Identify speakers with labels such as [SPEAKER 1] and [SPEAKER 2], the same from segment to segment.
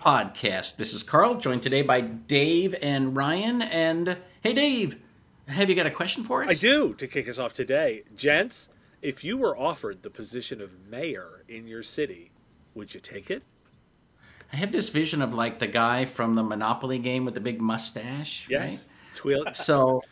[SPEAKER 1] podcast. This is Karl, joined today by Dave and Ryan. And hey, Dave, have you got a question for us?
[SPEAKER 2] I do to kick us off today. Gents, if you were offered the position of mayor in your city, would you take it?
[SPEAKER 1] I have this vision of like the guy from the Monopoly game with the big mustache.
[SPEAKER 2] Yes.
[SPEAKER 1] Right? So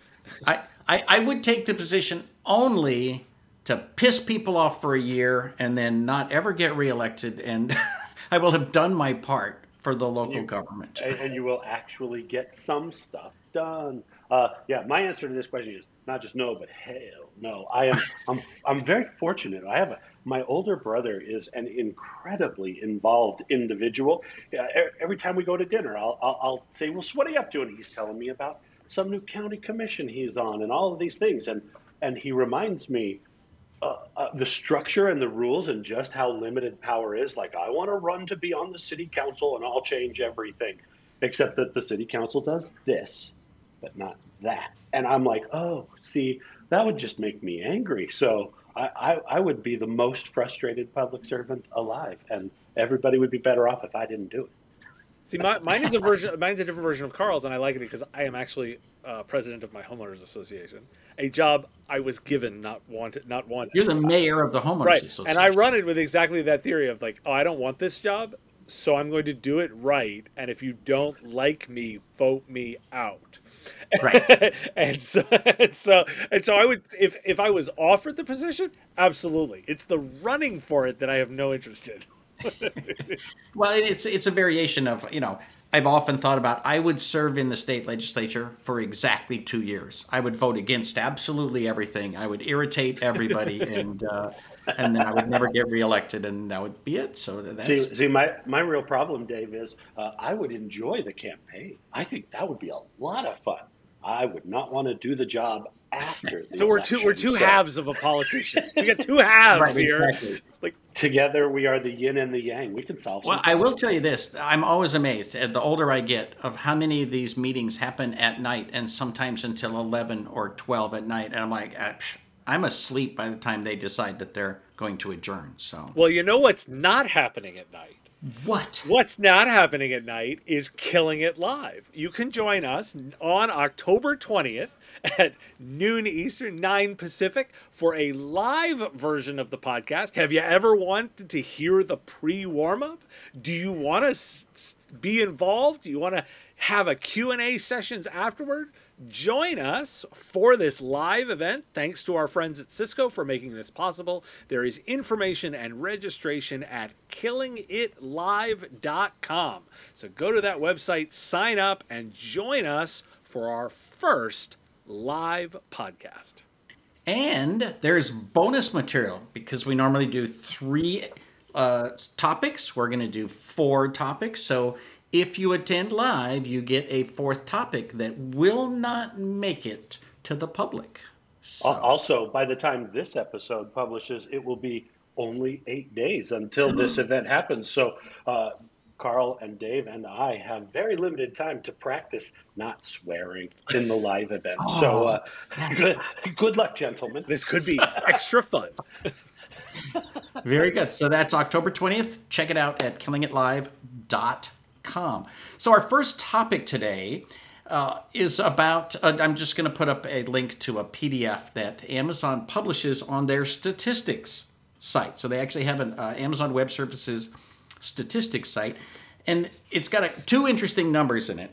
[SPEAKER 1] I, I, I would take the position only to piss people off for a year and then not ever get reelected, and I will have done my part for the local
[SPEAKER 3] you,
[SPEAKER 1] government.
[SPEAKER 3] And, you will actually get some stuff done. Uh, yeah, my answer to this question is not just no, but hell no. I am I'm I'm very fortunate. I have a my older brother is an incredibly involved individual. Uh, every time we go to dinner, I'll, I'll, I'll say, "Well, so what are you up to?" And he's telling me about some new county commission he's on and all of these things. And and he reminds me uh, uh, the structure and the rules and just how limited power is. Like, I want to run to be on the city council and I'll change everything, except that the city council does this, but not that. And I'm like, oh, see, that would just make me angry. So I, I, I would be the most frustrated public servant alive, and everybody would be better off if I didn't do it.
[SPEAKER 2] See, my, mine is a version. Mine's a different version of Karl's, and I like it because I am actually uh, president of my homeowners association, a job I was given, not wanted, not wanted.
[SPEAKER 1] You're the mayor of the homeowners
[SPEAKER 2] right.
[SPEAKER 1] association,
[SPEAKER 2] and I run it with exactly that theory of like, oh, I don't want this job, so I'm going to do it right, and if you don't like me, vote me out.
[SPEAKER 1] Right.
[SPEAKER 2] and so, and so, and so, I would, if if I was offered the position, absolutely. It's the running for it that I have no interest in.
[SPEAKER 1] well, it's it's a variation of you know I've often thought about I would serve in the state legislature for exactly two years. I would vote against absolutely everything. I would irritate everybody, and uh, and then I would never get reelected, and that would be it. So that's
[SPEAKER 3] see, see my my real problem, Dave, is uh, I would enjoy the campaign. I think that would be a lot of fun. I would not want to do the job after.
[SPEAKER 2] so we're two we're two so. halves of a politician. We got two halves right, here. Exactly.
[SPEAKER 3] Like together, we are the yin and the yang. We can solve.
[SPEAKER 1] Well, I will tell you this: I'm always amazed at the older I get of how many of these meetings happen at night, and sometimes until 11 or 12 at night. And I'm like, ah, I'm asleep by the time they decide that they're going to adjourn. So.
[SPEAKER 2] Well, you know what's not happening at night
[SPEAKER 1] what?
[SPEAKER 2] What's not happening at night is Killing It Live. You can join us on October 20th at noon Eastern, 9 Pacific for a live version of the podcast. Have you ever wanted to hear the pre warm up? Do you want to be involved? Do you want to have a Q&A sessions afterward? Join us for this live event. Thanks to our friends at Cisco for making this possible. There is information and registration at killingitlive.com. So go to that website, sign up, and join us for our first live podcast.
[SPEAKER 1] And there's bonus material because we normally do three uh, topics. We're going to do four topics. So if you attend live, you get a fourth topic that will not make it to the public.
[SPEAKER 3] So. Also, by the time this episode publishes, it will be only eight days until this event happens. So, uh, Karl and Dave and I have very limited time to practice not swearing in the live event. Oh, so, uh, good luck, gentlemen.
[SPEAKER 2] This could be extra fun.
[SPEAKER 1] very good. So, that's October 20th. Check it out at killingitlive.com So, our first topic today uh, is about, uh, I'm just going to put up a link to a PDF that Amazon publishes on their statistics site. So, they actually have an uh, Amazon Web Services statistics site, and it's got a, two interesting numbers in it.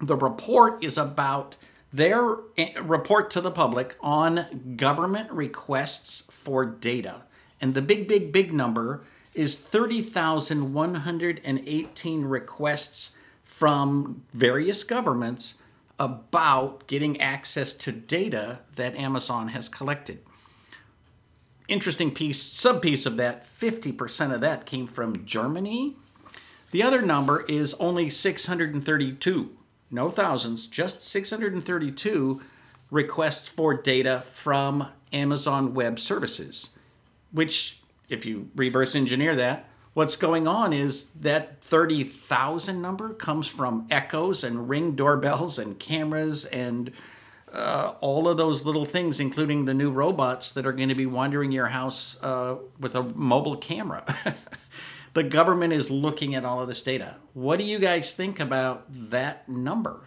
[SPEAKER 1] The report is about their eh, report to the public on government requests for data. And the big, big, big number is 30,118 requests from various governments about getting access to data that Amazon has collected. Interesting piece, subpiece of that, 50% of that came from Germany. The other number is only 632 no thousands, just 632 requests for data from Amazon Web Services, which, if you reverse engineer that, what's going on is that 30,000 number comes from echoes and ring doorbells and cameras and uh, all of those little things, including the new robots that are going to be wandering your house uh, with a mobile camera. the government is looking at all of this data. What do you guys think about that number?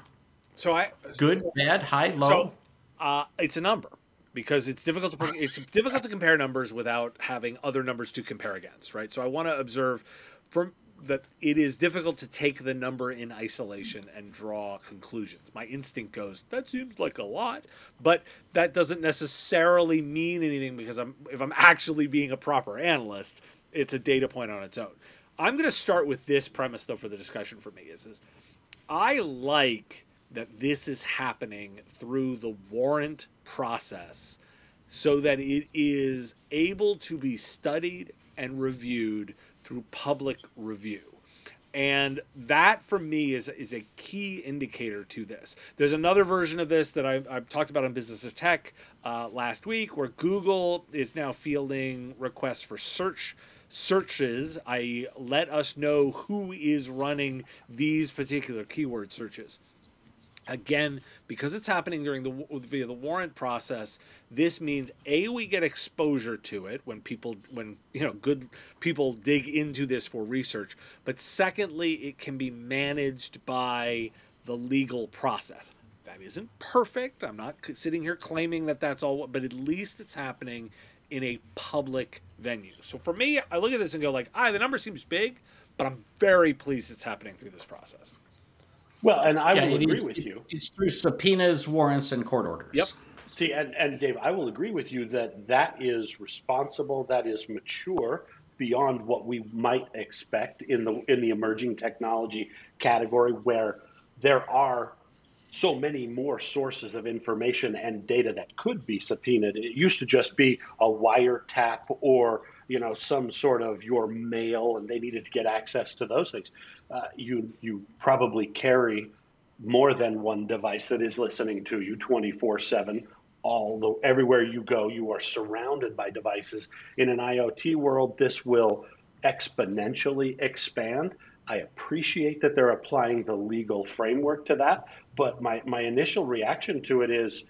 [SPEAKER 2] So I
[SPEAKER 1] good, bad, high, low.
[SPEAKER 2] So uh, it's a number because it's difficult to it's difficult to compare numbers without having other numbers to compare against, right? So I want to observe from that it is difficult to take the number in isolation and draw conclusions. My instinct goes, that seems like a lot, but that doesn't necessarily mean anything because I'm if I'm actually being a proper analyst, it's a data point on its own. I'm going to start with this premise though for the discussion for me is is I like that this is happening through the warrant process so that it is able to be studied and reviewed through public review. And that for me is, is a key indicator to this. There's another version of this that I've, I've talked about on Business of Tech uh, last week where Google is now fielding requests for search searches. I let us know who is running these particular keyword searches. Again, because it's happening during the via the warrant process, this means a we get exposure to it when people when you know good people dig into this for research, but secondly, it can be managed by the legal process. That isn't perfect. I'm not sitting here claiming that that's all, but at least it's happening in a public venue. So for me, I look at this and go like, "Ah, the number seems big, but I'm very pleased it's happening through this process."
[SPEAKER 3] Well, and I yeah, will agree is, with you.
[SPEAKER 1] It's through subpoenas, warrants, and court orders.
[SPEAKER 2] Yep.
[SPEAKER 3] See, and, and Dave, I will agree with you that that is responsible, that is mature beyond what we might expect in the in the emerging technology category, where there are so many more sources of information and data that could be subpoenaed. It used to just be a wiretap or you know some sort of your mail, and they needed to get access to those things uh, you you probably carry more than one device that is listening to you 24 7 all the, everywhere you go you are surrounded by devices. In an iot world this will exponentially expand. I appreciate that they're applying the legal framework to that but my, my initial reaction to it is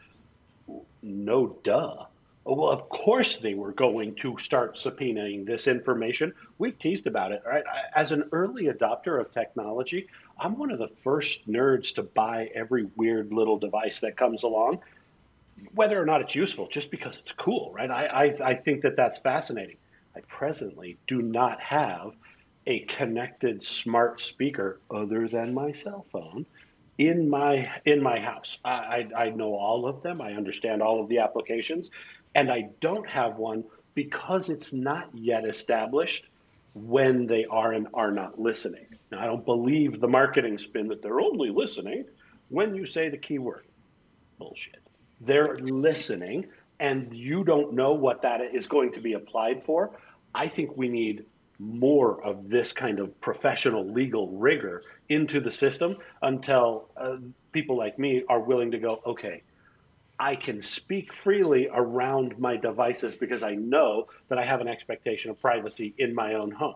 [SPEAKER 3] no duh well, of course they were going to start subpoenaing this information. We've teased about it, right? As an early adopter of technology, I'm one of the first nerds to buy every weird little device that comes along, whether or not it's useful, just because it's cool, right? I, I, I think that that's fascinating. I presently do not have a connected smart speaker other than my cell phone in my in my house. I, I, I know all of them. I understand all of the applications. And I don't have one because it's not yet established when they are and are not listening. Now, I don't believe the marketing spin that they're only listening when you say the keyword. Bullshit. They're listening, and you don't know what that is going to be applied for. I think we need more of this kind of professional legal rigor into the system until uh, people like me are willing to go, okay, I can speak freely around my devices because I know that I have an expectation of privacy in my own home.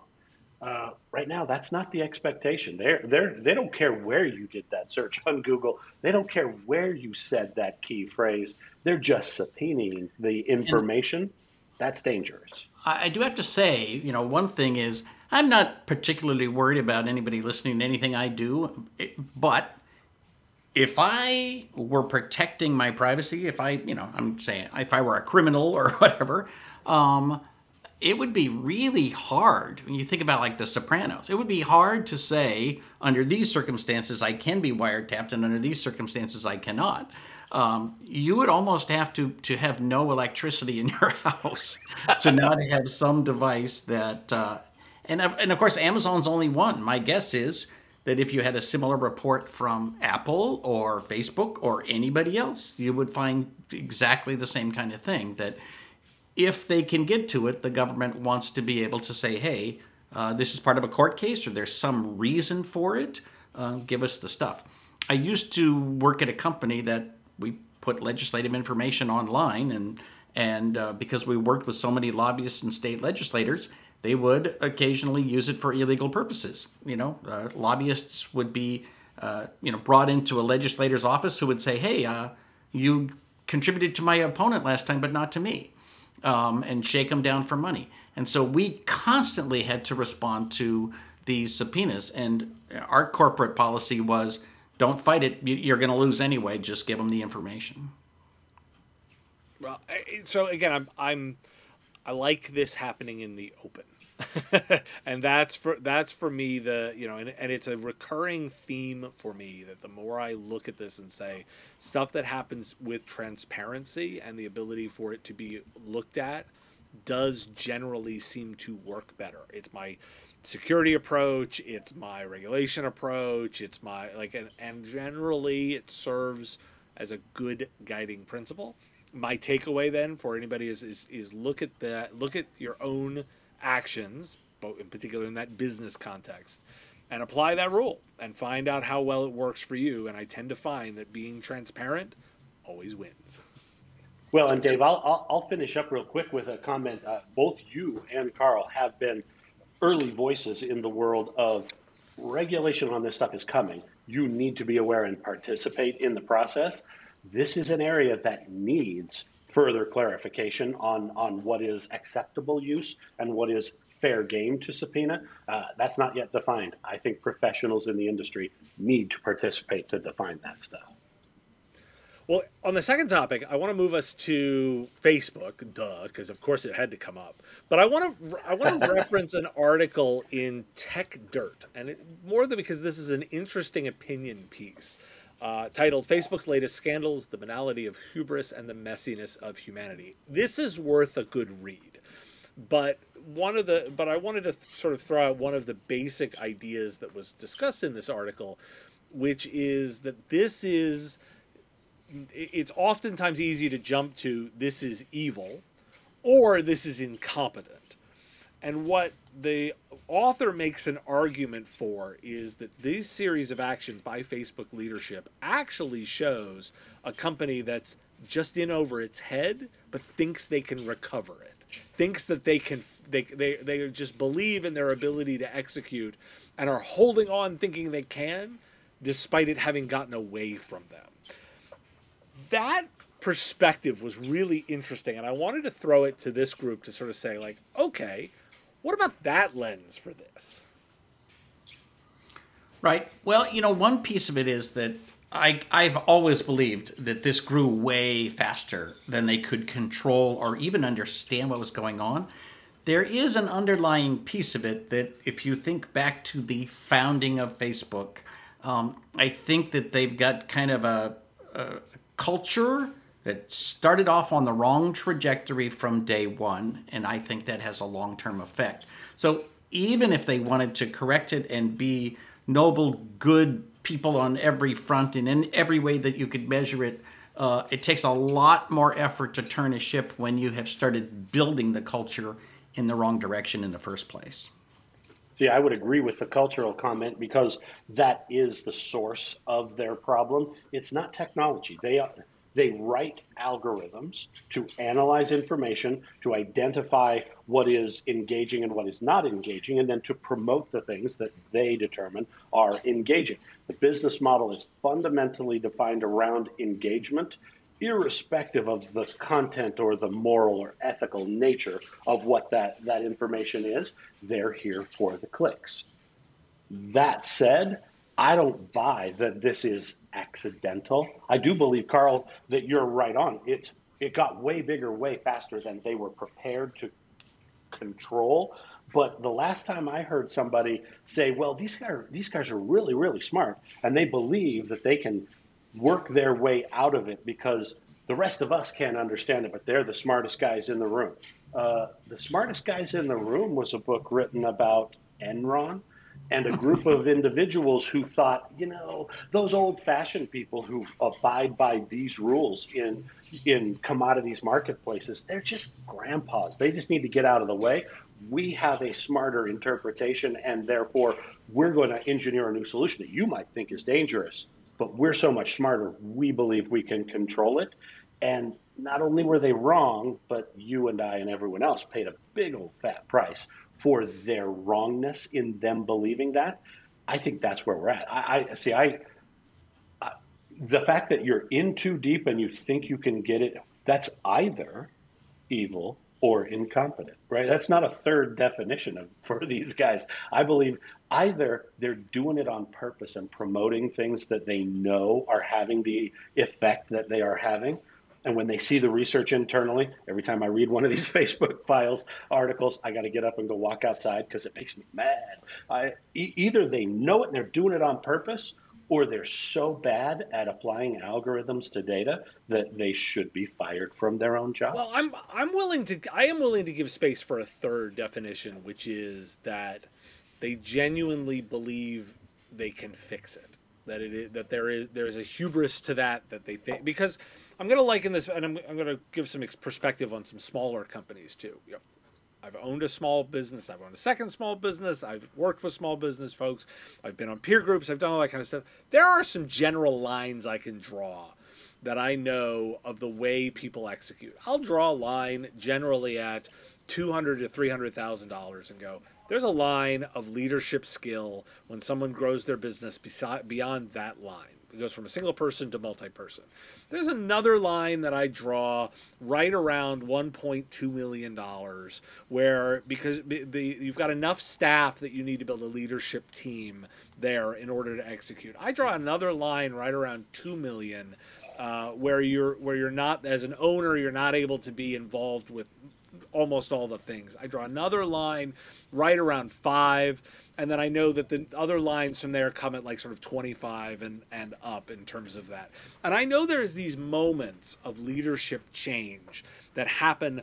[SPEAKER 3] Uh, right now, that's not the expectation. They're, they're, they don't care where you did that search on Google. They don't care where you said that key phrase. They're just subpoenaing the information. And that's dangerous.
[SPEAKER 1] I do have to say, you know, one thing is I'm not particularly worried about anybody listening to anything I do, but if I were protecting my privacy, if I, you know, I'm saying if I were a criminal or whatever, um, it would be really hard when you think about like The Sopranos. It would be hard to say under these circumstances I can be wiretapped, and under these circumstances I cannot. Um, you would almost have to to have no electricity in your house to not have some device that. Uh, and, and of course, Amazon's only one. My guess is that if you had a similar report from Apple or Facebook or anybody else, you would find exactly the same kind of thing. That if they can get to it, the government wants to be able to say, hey, uh, this is part of a court case or there's some reason for it, uh, give us the stuff. I used to work at a company that we put legislative information online, and and uh, because we worked with so many lobbyists and state legislators, they would occasionally use it for illegal purposes. You know, uh, lobbyists would be uh, you know brought into a legislator's office who would say, "Hey, uh, you contributed to my opponent last time, but not to me," um, and shake them down for money. And so we constantly had to respond to these subpoenas. And our corporate policy was don't fight it. You're going to lose anyway. Just give them the information.
[SPEAKER 2] Well, so again, I'm, I'm I like this happening in the open. and that's for that's for me the you know and, and it's a recurring theme for me that the more i look at this and say stuff that happens with transparency and the ability for it to be looked at does generally seem to work better it's my security approach, it's my regulation approach, it's my like and, and generally it serves as a good guiding principle. My takeaway then for anybody is is, is look at that look at your own actions, in particular in that business context, and apply that rule and find out how well it works for you. And I tend to find that being transparent always wins.
[SPEAKER 3] Well, and Dave, I'll, I'll, I'll finish up real quick with a comment. Uh, both you and Carl have been early voices in the world of regulation on this stuff is coming. You need to be aware and participate in the process. This is an area that needs further clarification on, on what is acceptable use and what is fair game to subpoena. Uh, that's not yet defined. I think professionals in the industry need to participate to define that stuff.
[SPEAKER 2] Well, on the second topic, I want to move us to Facebook, duh, because of course it had to come up. But I want to I want to reference an article in Tech Dirt, and it, more than because this is an interesting opinion piece uh, titled "Facebook's Latest Scandals: The Banality of Hubris and the Messiness of Humanity." This is worth a good read, but one of the but I wanted to sort of throw out one of the basic ideas that was discussed in this article, which is that this is it's oftentimes easy to jump to this is evil or this is incompetent. And what the author makes an argument for is that this series of actions by Facebook leadership actually shows a company that's just in over its head, but thinks they can recover it. Thinks that they can, they, they, they just believe in their ability to execute and are holding on thinking they can, despite it having gotten away from them that perspective was really interesting, and I wanted to throw it to this group to sort of say, like, okay, what about that lens for this?
[SPEAKER 1] Right. Well, you know, one piece of it is that I, I've always believed that this grew way faster than they could control or even understand what was going on. There is an underlying piece of it that, if you think back to the founding of Facebook, um, I think that they've got kind of a, a, culture that started off on the wrong trajectory from day one, and I think that has a long term effect. So even if they wanted to correct it and be noble, good people on every front and in every way that you could measure it, uh, it takes a lot more effort to turn a ship when you have started building the culture in the wrong direction in the first place.
[SPEAKER 3] See, I would agree with the cultural comment because that is the source of their problem. It's not technology. They are, they write algorithms to analyze information, to identify what is engaging and what is not engaging, and then to promote the things that they determine are engaging. The business model is fundamentally defined around engagement irrespective of the content or the moral or ethical nature of what that, that information is, they're here for the clicks. That said, I don't buy that this is accidental. I do believe, Karl, that you're right on. It's it got way bigger, way faster than they were prepared to control. But the last time I heard somebody say, "Well, these guys these guys are really really smart, and they believe that they can work their way out of it because the rest of us can't understand it, but they're the smartest guys in the room. Uh, the smartest guys in the room was a book written about Enron and a group of individuals who thought, you know, those old-fashioned people who abide by these rules in in commodities marketplaces, they're just grandpas. They just need to get out of the way. We have a smarter interpretation, and therefore we're going to engineer a new solution that you might think is dangerous but we're so much smarter. We believe we can control it. And not only were they wrong, but you and I and everyone else paid a big old fat price for their wrongness in them believing that. I think that's where we're at. I, I see. I, I the fact that you're in too deep and you think you can get it. That's either evil or incompetent, right? That's not a third definition of, for these guys. I believe either they're doing it on purpose and promoting things that they know are having the effect that they are having. And when they see the research internally, every time I read one of these Facebook files articles, I got to get up and go walk outside because it makes me mad. I, e- either they know it and they're doing it on purpose, or they're so bad at applying algorithms to data that they should be fired from their own job.
[SPEAKER 2] Well, I'm I'm willing to I am willing to give space for a third definition, which is that they genuinely believe they can fix it. That it is, that there is there is a hubris to that that they think because I'm going to liken this and I'm, I'm going to give some perspective on some smaller companies too. Know, I've owned a small business. I've owned a second small business. I've worked with small business folks. I've been on peer groups. I've done all that kind of stuff. There are some general lines I can draw that I know of the way people execute. I'll draw a line generally at two hundred to three hundred thousand dollars and go. There's a line of leadership skill when someone grows their business beyond that line. It goes from a single person to multi-person. There's another line that I draw right around 1.2 million dollars, where because you've got enough staff that you need to build a leadership team there in order to execute. I draw another line right around 2 million, uh, where you're where you're not as an owner, you're not able to be involved with almost all the things. I draw another line right around five, and then I know that the other lines from there come at like sort of 25 and, and up in terms of that. And I know there's these moments of leadership change that happen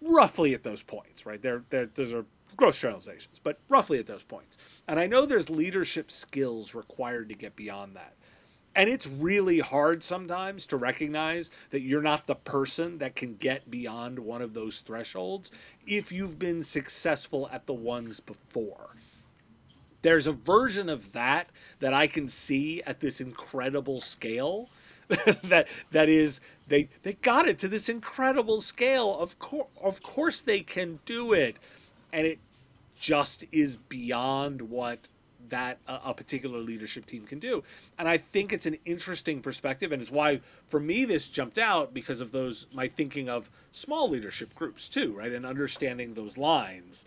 [SPEAKER 2] roughly at those points, right? There, there, those are gross generalizations, but roughly at those points. And I know there's leadership skills required to get beyond that. And it's really hard sometimes to recognize that you're not the person that can get beyond one of those thresholds if you've been successful at the ones before. There's a version of that that I can see at this incredible scale. that that is they they got it to this incredible scale. Of course, of course they can do it, and it just is beyond what that a, a, particular leadership team can do. And I think it's an interesting perspective, and it's why for me this jumped out because of those my thinking of small leadership groups too, right, and understanding those lines.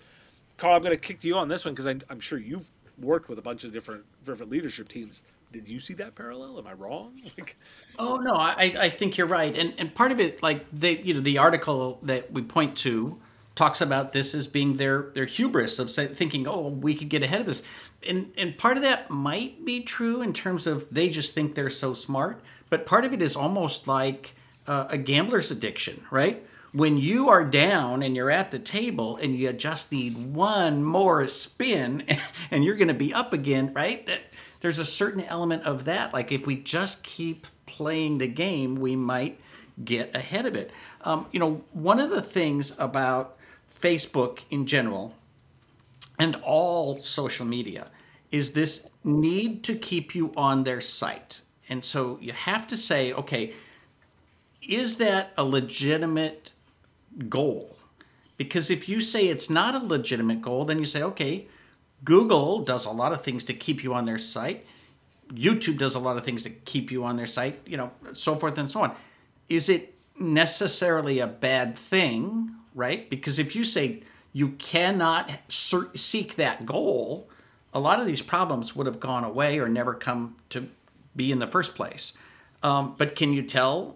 [SPEAKER 2] Karl, I'm going to kick to you on this one because I'm sure you've worked with a bunch of different different leadership teams. Did you see that parallel? Am I wrong? Like,
[SPEAKER 1] oh no, I, I think you're right, and and part of it, like they, you know, the article that we point to talks about this as being their their hubris of say, thinking, oh, we could get ahead of this, and and part of that might be true in terms of they just think they're so smart, but part of it is almost like uh, a gambler's addiction, right? When you are down and you're at the table and you just need one more spin and you're going to be up again, right? That there's a certain element of that. Like if we just keep playing the game, we might get ahead of it. Um, you know, one of the things about Facebook in general and all social media is this need to keep you on their site. And so you have to say, okay, is that a legitimate goal? Because if you say it's not a legitimate goal, then you say, okay, Google does a lot of things to keep you on their site. YouTube does a lot of things to keep you on their site, you know, so forth and so on. Is it necessarily a bad thing right? Because if you say you cannot seek that goal, a lot of these problems would have gone away or never come to be in the first place. Um, but can you tell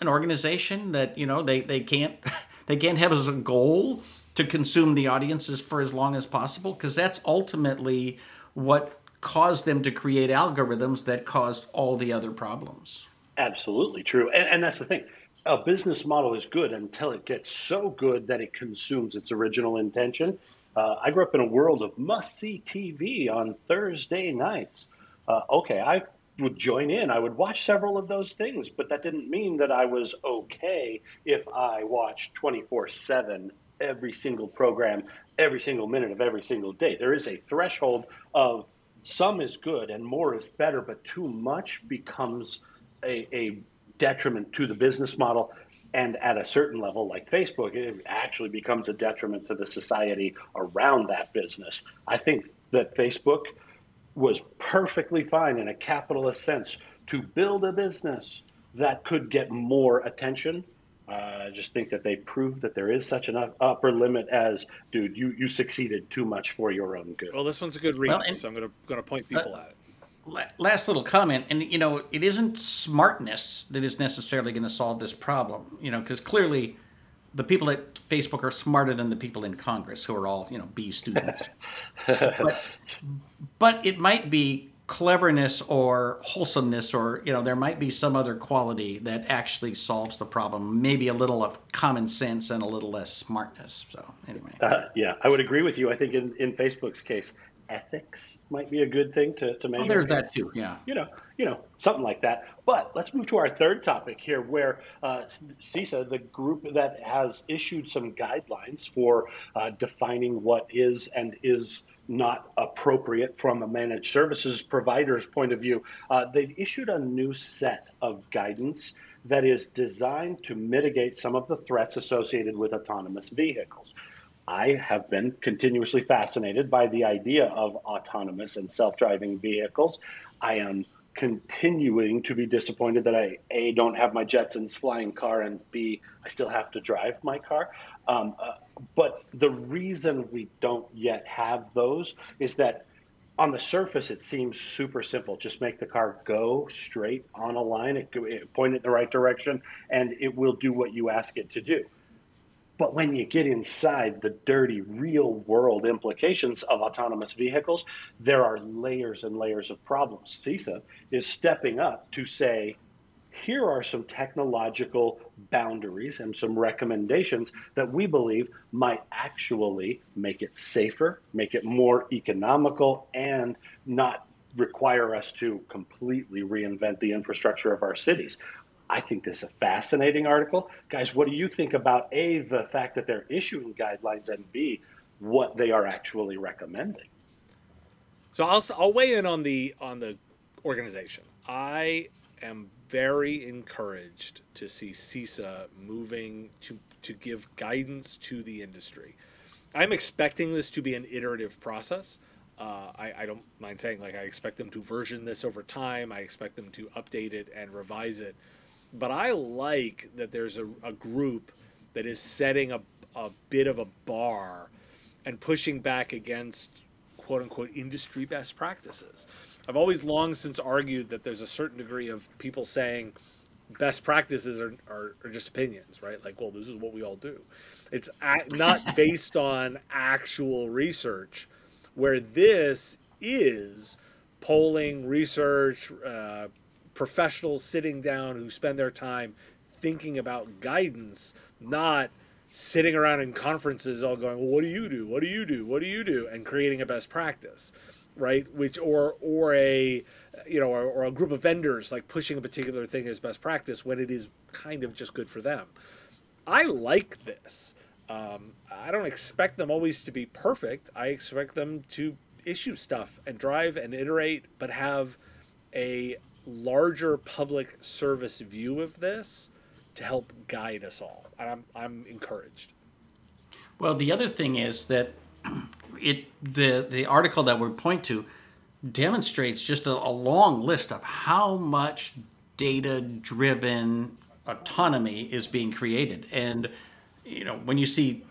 [SPEAKER 1] an organization that you know they, they can't they can't have as a goal to consume the audiences for as long as possible because that's ultimately what caused them to create algorithms that caused all the other problems.
[SPEAKER 3] Absolutely true, and, and that's the thing a business model is good until it gets so good that it consumes its original intention. Uh, I grew up in a world of must see TV on Thursday nights. Uh, okay, I would join in. I would watch several of those things, but that didn't mean that I was okay if I watched 24 7 every single program, every single minute of every single day. There is a threshold of some is good and more is better, but too much becomes a, a detriment to the business model. And at a certain level, like Facebook, it actually becomes a detriment to the society around that business. I think that Facebook was perfectly fine in a capitalist sense to build a business that could get more attention. Uh, I just think that they proved that there is such an upper limit as, dude, you, you succeeded too much for your own good.
[SPEAKER 2] Well, this one's a good read, well, and, so I'm going to going to point people uh, at it
[SPEAKER 1] last little comment and you know it isn't smartness that is necessarily going to solve this problem you know because clearly the people at facebook are smarter than the people in congress who are all you know b students. But, but it might be cleverness or wholesomeness or you know there might be some other quality that actually solves the problem maybe a little of common sense and a little less smartness so anyway.
[SPEAKER 3] Uh, yeah i would agree with you i think in, in facebook's case ethics might be a good thing to, to measure.
[SPEAKER 1] There's that too, yeah.
[SPEAKER 3] You know, you know, something like that. But let's move to our third topic here, where uh, CISA, the group that has issued some guidelines for uh, defining what is and is not appropriate from a managed services provider's point of view, uh, they've issued a new set of guidance that is designed to mitigate some of the threats associated with autonomous vehicles. I have been continuously fascinated by the idea of autonomous and self driving vehicles. I am continuing to be disappointed that I A, don't have my Jetsons flying car, and B, I still have to drive my car. Um, uh, but the reason we don't yet have those is that on the surface it seems super simple just make the car go straight on a line it, it point it in the right direction and it will do what you ask it to do but when you get inside the dirty, real world implications of autonomous vehicles, there are layers and layers of problems. CISA is stepping up to say, here are some technological boundaries and some recommendations that we believe might actually make it safer, make it more economical, and not require us to completely reinvent the infrastructure of our cities. I think this is a fascinating article. Guys, what do you think about A, the fact that they're issuing guidelines, and B, what they are actually recommending?
[SPEAKER 2] So I'll, I'll weigh in on the on the organization. I am very encouraged to see CISA moving to to give guidance to the industry. I'm expecting this to be an iterative process. Uh, I, I, don't mind saying like I expect them to version this over time. I expect them to update it and revise it but I like that there's a, a group that is setting a, a bit of a bar and pushing back against quote unquote industry best practices. I've always long since argued that there's a certain degree of people saying best practices are, are, are just opinions, right? Like, well, this is what we all do. It's not based on actual research, where this is polling, research, uh, professionals sitting down who spend their time thinking about guidance, not sitting around in conferences all going, well, what do you do? What do you do? What do you do? And creating a best practice, right? Which or or a you know or, or a group of vendors like pushing a particular thing as best practice when it is kind of just good for them. I like this. Um, I don't expect them always to be perfect. I expect them to issue stuff and drive and iterate, but have a larger public service view of this to help guide us all. And I'm, I'm encouraged.
[SPEAKER 1] Well, the other thing is that it the the article that we point to demonstrates just a, a long list of how much data driven autonomy is being created and you know when you see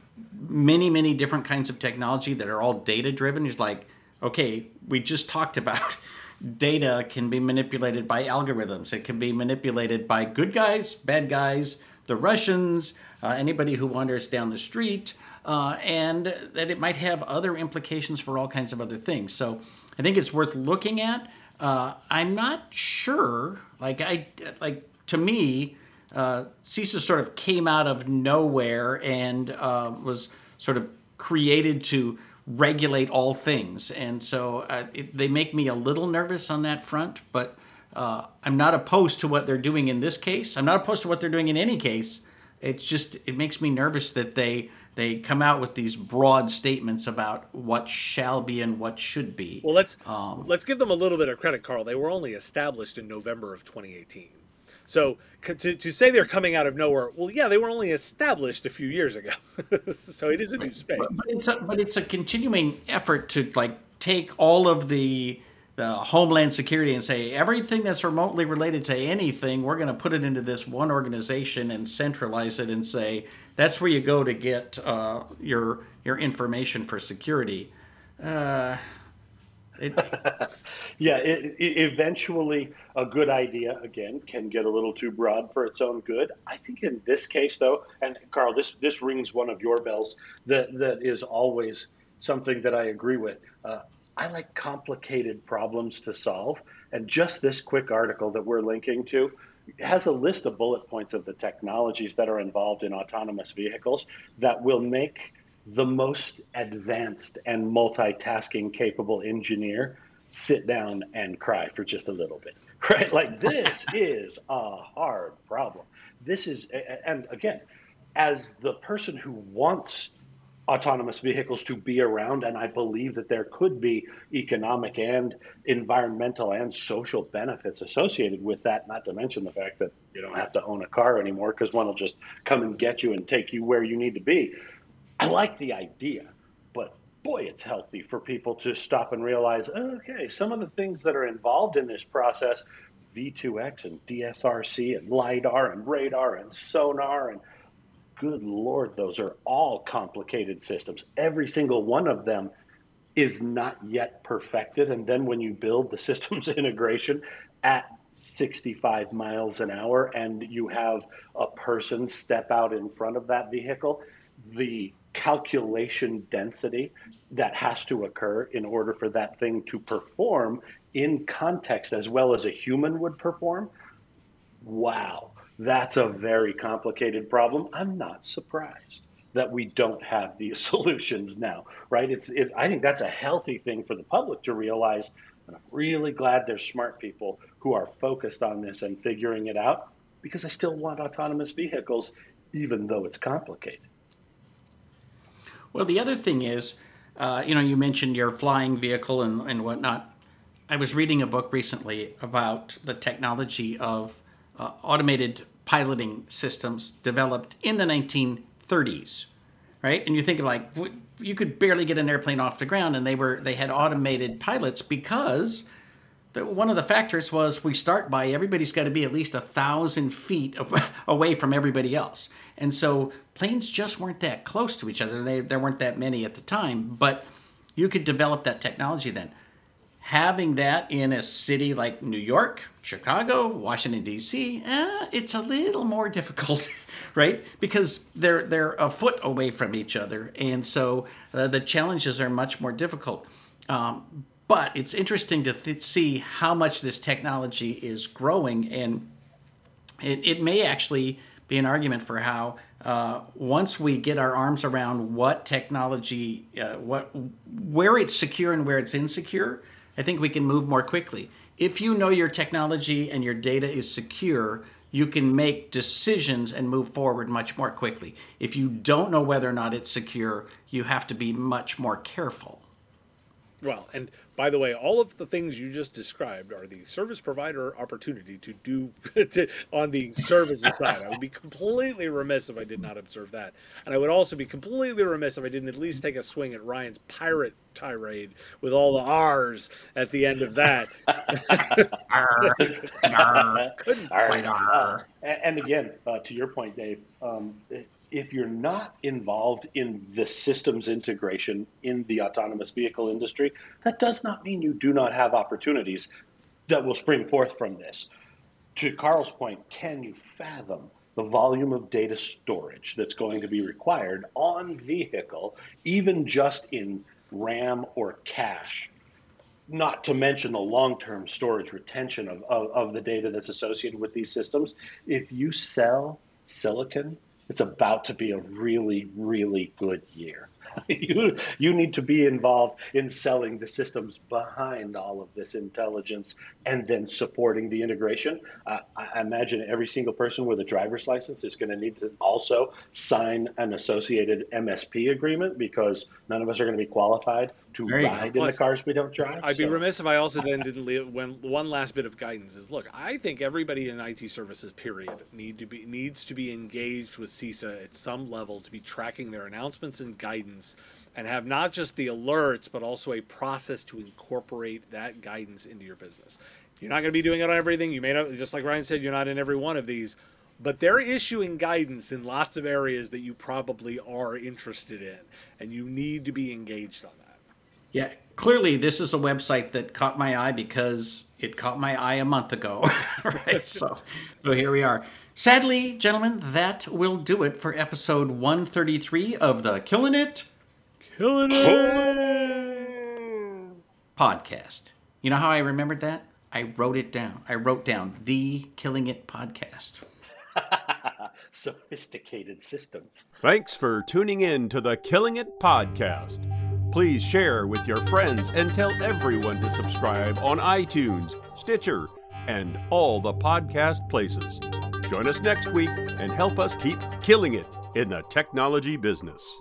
[SPEAKER 1] many many different kinds of technology that are all data driven you're like okay we just talked about data can be manipulated by algorithms. It can be manipulated by good guys, bad guys, the Russians, uh, anybody who wanders down the street, uh, and that it might have other implications for all kinds of other things. So I think it's worth looking at. Uh, I'm not sure. Like I like to me, uh, CISA sort of came out of nowhere and uh, was sort of created to regulate all things. And so uh, it, they make me a little nervous on that front, but uh, I'm not opposed to what they're doing in this case. I'm not opposed to what they're doing in any case. It's just, it makes me nervous that they they come out with these broad statements about what shall be and what should be.
[SPEAKER 2] Well, let's um, let's give them a little bit of credit, Karl. They were only established in November of 2018. So to, to say they're coming out of nowhere, well, yeah, they were only established a few years ago. so it is a new space.
[SPEAKER 1] But, but, it's a, but it's a continuing effort to like take all of the the Homeland Security and say everything that's remotely related to anything, we're going to put it into this one organization and centralize it and say that's where you go to get uh, your your information for security. Uh,
[SPEAKER 3] it, yeah, it, it, eventually a good idea again can get a little too broad for its own good. I think in this case, though, and Karl, this this rings one of your bells that that is always something that I agree with. Uh, I like complicated problems to solve. And just this quick article that we're linking to has a list of bullet points of the technologies that are involved in autonomous vehicles that will make the most advanced and multitasking capable engineer sit down and cry for just a little bit. Right? Like this is a hard problem. This is, and again, as the person who wants autonomous vehicles to be around. And I believe that there could be economic and environmental and social benefits associated with that, not to mention the fact that you don't have to own a car anymore because one will just come and get you and take you where you need to be. I like the idea, but boy, it's healthy for people to stop and realize okay, some of the things that are involved in this process. V2X and DSRC and LIDAR and radar and sonar and good lord, those are all complicated systems. Every single one of them is not yet perfected. And then when you build the systems integration at 65 miles an hour and you have a person step out in front of that vehicle, the calculation density that has to occur in order for that thing to perform in context as well as a human would perform. Wow that's a very complicated problem. I'm not surprised that we don't have these solutions now, right? It's, it, I think that's a healthy thing for the public to realize. And I'm really glad there's smart people who are focused on this and figuring it out because I still want autonomous vehicles, even though it's complicated.
[SPEAKER 1] Well, the other thing is, uh, you know, you mentioned your flying vehicle and, and whatnot. I was reading a book recently about the technology of uh, automated piloting systems developed in the 1930s, right? And you think of like you could barely get an airplane off the ground, and they were they had automated pilots because one of the factors was we start by everybody's got to be at least a thousand feet away from everybody else, and so planes just weren't that close to each other. They, there weren't that many at the time, but you could develop that technology then having that in a city like New York, Chicago, Washington D.C., eh, it's a little more difficult, right? Because they're they're a foot away from each other, and so uh, the challenges are much more difficult. Um, but it's interesting to th- see how much this technology is growing, and it, it may actually be an argument for how uh, once we get our arms around what technology, uh, what where it's secure and where it's insecure, I think we can move more quickly. If you know your technology and your data is secure, you can make decisions and move forward much more quickly. If you don't know whether or not it's secure, you have to be much more careful.
[SPEAKER 2] Well, and by the way, all of the things you just described are the service provider opportunity to do to, on the services side. I would be completely remiss if I did not observe that, and I would also be completely remiss if I didn't at least take a swing at Ryan's pirate tirade with all the R's at the end of that.
[SPEAKER 3] arr, arr, arr. and again, uh, to your point, Dave. Um, if you're not involved in the systems integration in the autonomous vehicle industry, that does not mean you do not have opportunities that will spring forth from this. To Karl's point, can you fathom the volume of data storage that's going to be required on vehicle, even just in RAM or cache? Not to mention the long term storage retention of, of, of the data that's associated with these systems. If you sell silicon it's about to be a really, really good year. you you need to be involved in selling the systems behind all of this intelligence and then supporting the integration. Uh, I imagine every single person with a driver's license is going to need to also sign an associated MSP agreement because none of us are going to be qualified to ride in the cars we don't drive.
[SPEAKER 2] I'd so. be remiss if I also then didn't leave when one last bit of guidance is look, I think everybody in IT services period need to be needs to be engaged with CISA at some level to be tracking their announcements and guidance and have not just the alerts but also a process to incorporate that guidance into your business. You're not going to be doing it on everything. You may not just like Ryan said you're not in every one of these but they're issuing guidance in lots of areas that you probably are interested in and you need to be engaged on that
[SPEAKER 1] yeah, clearly this is a website that caught my eye because it caught my eye a month ago. right. So, so here we are. Sadly, gentlemen, that will do it for episode 133 of the Killing It
[SPEAKER 2] Killing It
[SPEAKER 1] podcast. You know how I remembered that? I wrote it down. I wrote down the Killing It podcast.
[SPEAKER 3] Sophisticated systems.
[SPEAKER 4] Thanks for tuning in to the Killing It podcast. Please share with your friends and tell everyone to subscribe on iTunes, Stitcher, and all the podcast places. Join us next week and help us keep killing it in the technology business.